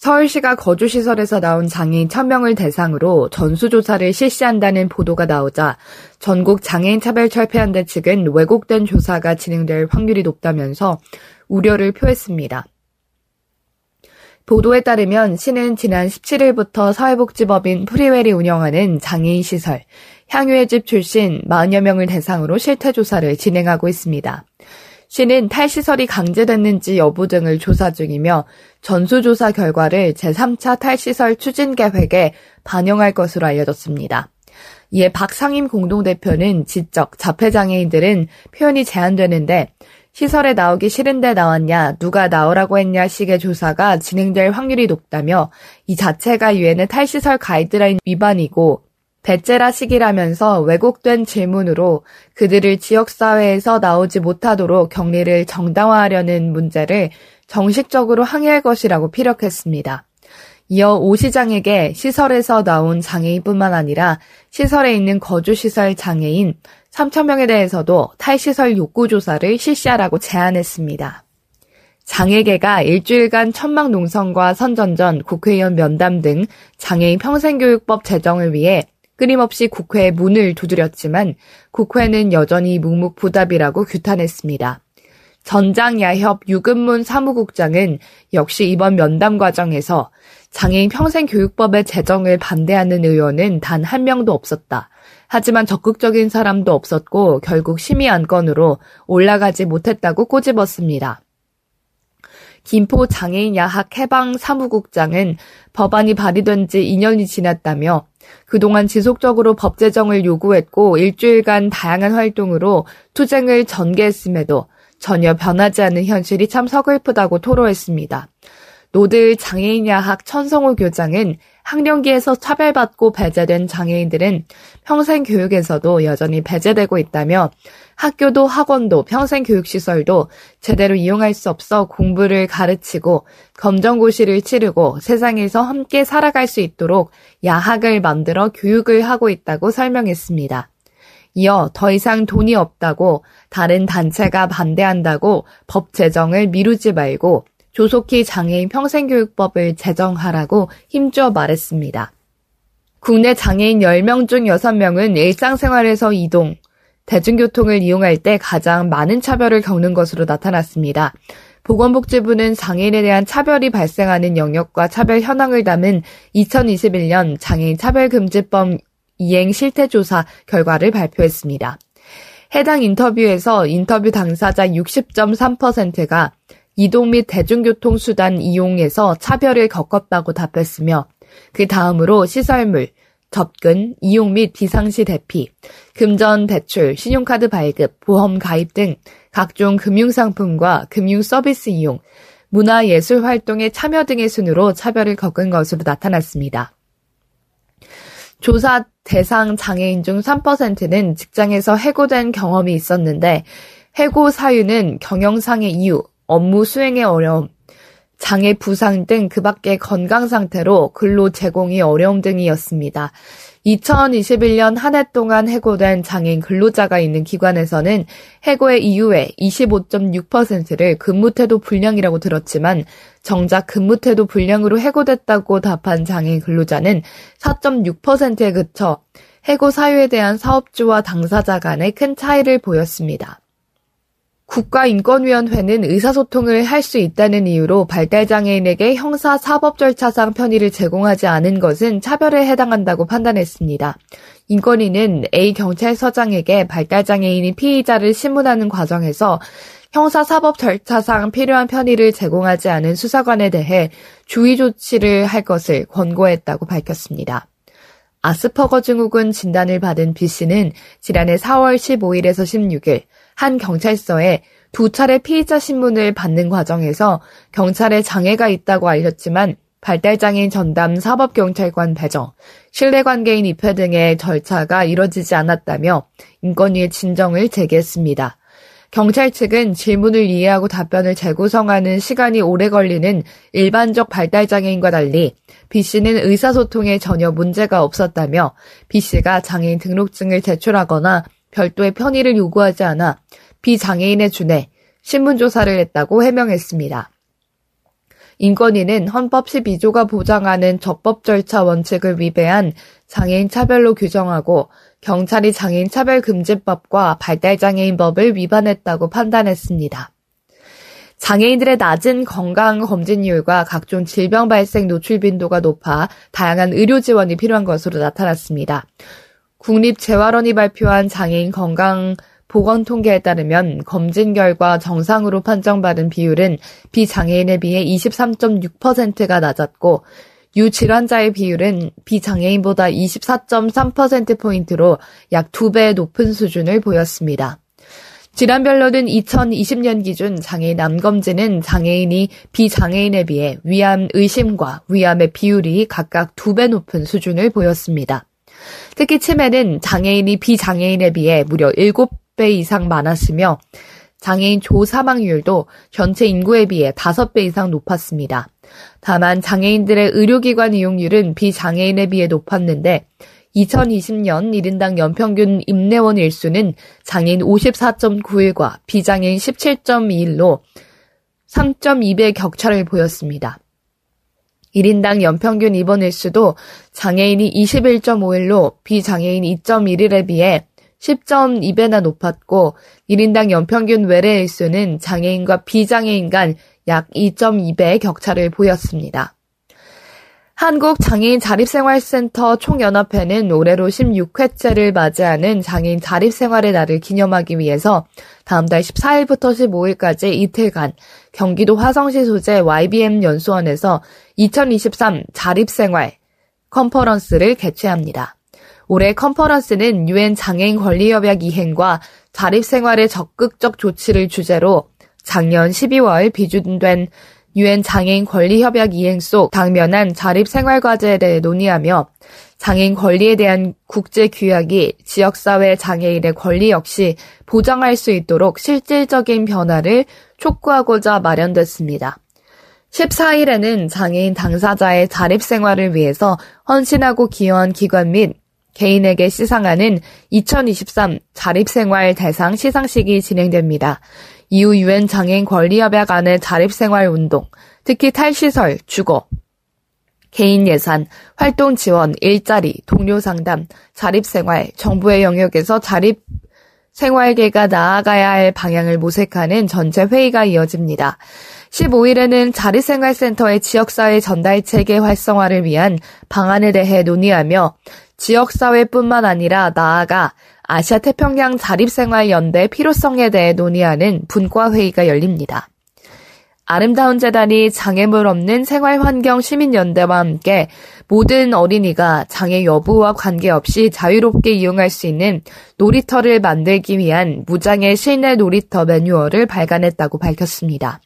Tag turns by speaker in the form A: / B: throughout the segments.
A: 서울시가 거주시설에서 나온 장애인 1000명을 대상으로 전수조사를 실시한다는 보도가 나오자 전국 장애인 차별 철폐연대 측은 왜곡된 조사가 진행될 확률이 높다면서 우려를 표했습니다. 보도에 따르면 시는 지난 17일부터 사회복지법인 프리웰이 운영하는 장애인 시설, 향유의 집 출신 40여 명을 대상으로 실태 조사를 진행하고 있습니다. 시는 탈시설이 강제됐는지 여부 등을 조사 중이며 전수조사 결과를 제3차 탈시설 추진 계획에 반영할 것으로 알려졌습니다. 이에 박상임 공동대표는 지적, 자폐장애인들은 표현이 제한되는데 시설에 나오기 싫은데 나왔냐, 누가 나오라고 했냐 식의 조사가 진행될 확률이 높다며 이 자체가 유엔의 탈시설 가이드라인 위반이고 배째라식이라면서 왜곡된 질문으로 그들을 지역사회에서 나오지 못하도록 격리를 정당화하려는 문제를 정식적으로 항의할 것이라고 피력했습니다. 이어 오 시장에게 시설에서 나온 장애인뿐만 아니라 시설에 있는 거주시설 장애인 3천명에 대해서도 탈시설 욕구 조사를 실시하라고 제안했습니다. 장애계가 일주일간 천막 농성과 선전전, 국회의원 면담 등 장애인 평생교육법 제정을 위해 끊임없이 국회에 문을 두드렸지만 국회는 여전히 묵묵부답이라고 규탄했습니다. 전장야협 유근문 사무국장은 역시 이번 면담 과정에서 장애인 평생교육법의 제정을 반대하는 의원은 단 한 명도 없었다. 하지만 적극적인 사람도 없었고 결국 심의 안건으로 올라가지 못했다고 꼬집었습니다. 김포 장애인 야학 해방 사무국장은 법안이 발의된 지 2년이 지났다며 그동안 지속적으로 법 제정을 요구했고 일주일간 다양한 활동으로 투쟁을 전개했음에도 전혀 변하지 않는 현실이 참 서글프다고 토로했습니다. 노들 장애인야학 천성호 교장은 학령기에서 차별받고 배제된 장애인들은 평생 교육에서도 여전히 배제되고 있다며 학교도 학원도 평생 교육시설도 제대로 이용할 수 없어 공부를 가르치고 검정고시를 치르고 세상에서 함께 살아갈 수 있도록 야학을 만들어 교육을 하고 있다고 설명했습니다. 이어 더 이상 돈이 없다고 다른 단체가 반대한다고 법 제정을 미루지 말고 조속히 장애인 평생교육법을 제정하라고 힘주어 말했습니다. 국내 장애인 10명 중 6명은 일상생활에서 이동, 대중교통을 이용할 때 가장 많은 차별을 겪는 것으로 나타났습니다. 보건복지부는 장애인에 대한 차별이 발생하는 영역과 차별 현황을 담은 2021년 장애인 차별금지법 이행 실태조사 결과를 발표했습니다. 해당 인터뷰에서 인터뷰 당사자 60.3%가 이동 및 대중교통 수단 이용에서 차별을 겪었다고 답했으며 그 다음으로 시설물, 접근, 이용 및 비상시 대피, 금전 대출, 신용카드 발급, 보험 가입 등 각종 금융상품과 금융 서비스 이용, 문화예술 활동에 참여 등의 순으로 차별을 겪은 것으로 나타났습니다. 조사 대상 장애인 중 3%는 직장에서 해고된 경험이 있었는데 해고 사유는 경영상의 이유, 업무 수행의 어려움, 장애 부상 등 그 밖의 건강 상태로 근로 제공이 어려움 등이었습니다. 2021년 한 해 동안 해고된 장애인 근로자가 있는 기관에서는 해고의 이후에 25.6%를 근무태도 불량이라고 들었지만 정작 근무태도 불량으로 해고됐다고 답한 장애인 근로자는 4.6%에 그쳐 해고 사유에 대한 사업주와 당사자 간의 큰 차이를 보였습니다. 국가인권위원회는 의사소통을 할 수 있다는 이유로 발달장애인에게 형사 사법 절차상 편의를 제공하지 않은 것은 차별에 해당한다고 판단했습니다. 인권위는 A 경찰서장에게 발달장애인이 피의자를 신문하는 과정에서 형사 사법 절차상 필요한 편의를 제공하지 않은 수사관에 대해 주의 조치를 할 것을 권고했다고 밝혔습니다. 아스퍼거 증후군 진단을 받은 B 씨는 지난해 4월 15일에서 16일 한 경찰서에 두 차례 피의자 신문을 받는 과정에서 경찰에 장애가 있다고 알렸지만 발달장애인 전담 사법경찰관 배정, 신뢰관계인 입회 등의 절차가 이뤄지지 않았다며 인권위에 진정을 제기했습니다. 경찰 측은 질문을 이해하고 답변을 재구성하는 시간이 오래 걸리는 일반적 발달장애인과 달리 B 씨는 의사소통에 전혀 문제가 없었다며 B 씨가 장애인 등록증을 제출하거나 별도의 편의를 요구하지 않아 비장애인에 준해 신문조사를 했다고 해명했습니다. 인권위는 헌법 12조가 보장하는 적법 절차 원칙을 위배한 장애인 차별로 규정하고 경찰이 장애인 차별 금지법과 발달장애인법을 위반했다고 판단했습니다. 장애인들의 낮은 건강 검진율과 각종 질병 발생 노출 빈도가 높아 다양한 의료 지원이 필요한 것으로 나타났습니다. 국립재활원이 발표한 장애인 건강 보건 통계에 따르면 검진 결과 정상으로 판정받은 비율은 비장애인에 비해 23.6%가 낮았고 유질환자의 비율은 비장애인보다 24.3%포인트로 약 2배 높은 수준을 보였습니다. 질환별로 는 2020년 기준 장애인 암검진은 장애인이 비장애인에 비해 위암 의심과 위암의 비율이 각각 2배 높은 수준을 보였습니다. 특히 치매는 장애인이 비장애인에 비해 무려 7 배 이상 많았으며 장애인 조 사망률도 전체 인구에 비해 5배 이상 높았습니다. 다만 장애인들의 의료기관 이용률은 비장애인에 비해 높았는데 2020년 1인당 연평균 입내원 일수는 장애인 54.9일과 비장애인 17.2일로 3.2배 격차를 보였습니다. 1인당 연평균 입원 일수도 장애인이 21.5일로 비장애인 2.1일에 비해 10.2배나 높았고 1인당 연평균 외래 일수는 장애인과 비장애인 간 약 2.2배 격차를 보였습니다. 한국장애인 자립생활센터 총연합회는 올해로 16회째를 맞이하는 장애인 자립생활의 날을 기념하기 위해서 다음 달 14일부터 15일까지 이틀간 경기도 화성시 소재 YBM 연수원에서 2023 자립생활 컨퍼런스를 개최합니다. 올해 컨퍼런스는 유엔 장애인 권리협약 이행과 자립생활의 적극적 조치를 주제로 작년 12월 비준된 유엔 장애인 권리 협약 이행 속 당면한 자립 생활 과제에 대해 논의하며 장애인 권리에 대한 국제 규약이 지역 사회 장애인의 권리 역시 보장할 수 있도록 실질적인 변화를 촉구하고자 마련됐습니다. 14일에는 장애인 당사자의 자립 생활을 위해서 헌신하고 기여한 기관 및 개인에게 시상하는 2023 자립생활 대상 시상식이 진행됩니다. 이후 유엔 장애인 권리협약 안의 자립생활 운동, 특히 탈시설, 주거, 개인 예산, 활동 지원, 일자리, 동료 상담, 자립생활, 정부의 영역에서 자립 생활계가 나아가야 할 방향을 모색하는 전체 회의가 이어집니다. 15일에는 자립생활센터의 지역사회 전달 체계 활성화를 위한 방안에 대해 논의하며 지역사회뿐만 아니라 나아가 아시아 태평양 자립생활연대 필요성에 대해 논의하는 분과회의가 열립니다. 아름다운 재단이 장애물 없는 생활환경 시민연대와 함께 모든 어린이가 장애 여부와 관계없이 자유롭게 이용할 수 있는 놀이터를 만들기 위한 무장애 실내 놀이터 매뉴얼을 발간했다고 밝혔습니다.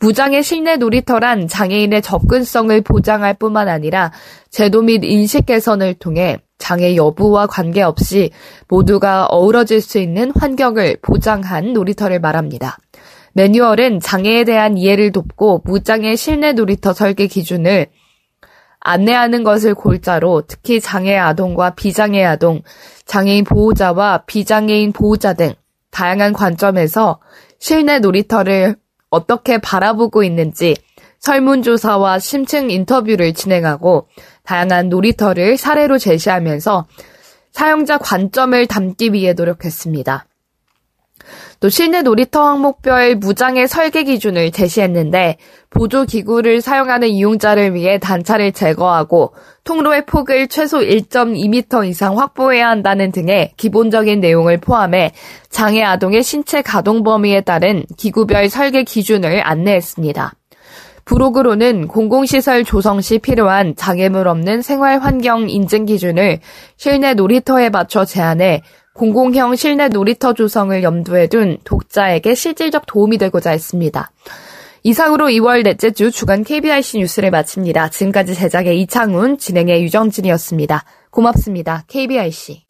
A: 무장애 실내 놀이터란 장애인의 접근성을 보장할 뿐만 아니라 제도 및 인식 개선을 통해 장애 여부와 관계없이 모두가 어우러질 수 있는 환경을 보장한 놀이터를 말합니다. 매뉴얼은 장애에 대한 이해를 돕고 무장애 실내 놀이터 설계 기준을 안내하는 것을 골자로 특히 장애 아동과 비장애 아동, 장애인 보호자와 비장애인 보호자 등 다양한 관점에서 실내 놀이터를 어떻게 바라보고 있는지 설문조사와 심층 인터뷰를 진행하고 다양한 놀이터를 사례로 제시하면서 사용자 관점을 담기 위해 노력했습니다. 또 실내 놀이터 항목별 무장의 설계 기준을 제시했는데 보조 기구를 사용하는 이용자를 위해 단차를 제거하고 통로의 폭을 최소 1.2m 이상 확보해야 한다는 등의 기본적인 내용을 포함해 장애 아동의 신체 가동 범위에 따른 기구별 설계 기준을 안내했습니다. 부록으로는 공공시설 조성 시 필요한 장애물 없는 생활 환경 인증 기준을 실내 놀이터에 맞춰 제안해 공공형 실내 놀이터 조성을 염두에 둔 독자에게 실질적 도움이 되고자 했습니다. 이상으로 2월 넷째 주 주간 KBIC 뉴스를 마칩니다. 지금까지 제작의 이창훈, 진행의 유정진이었습니다. 고맙습니다. KBIC.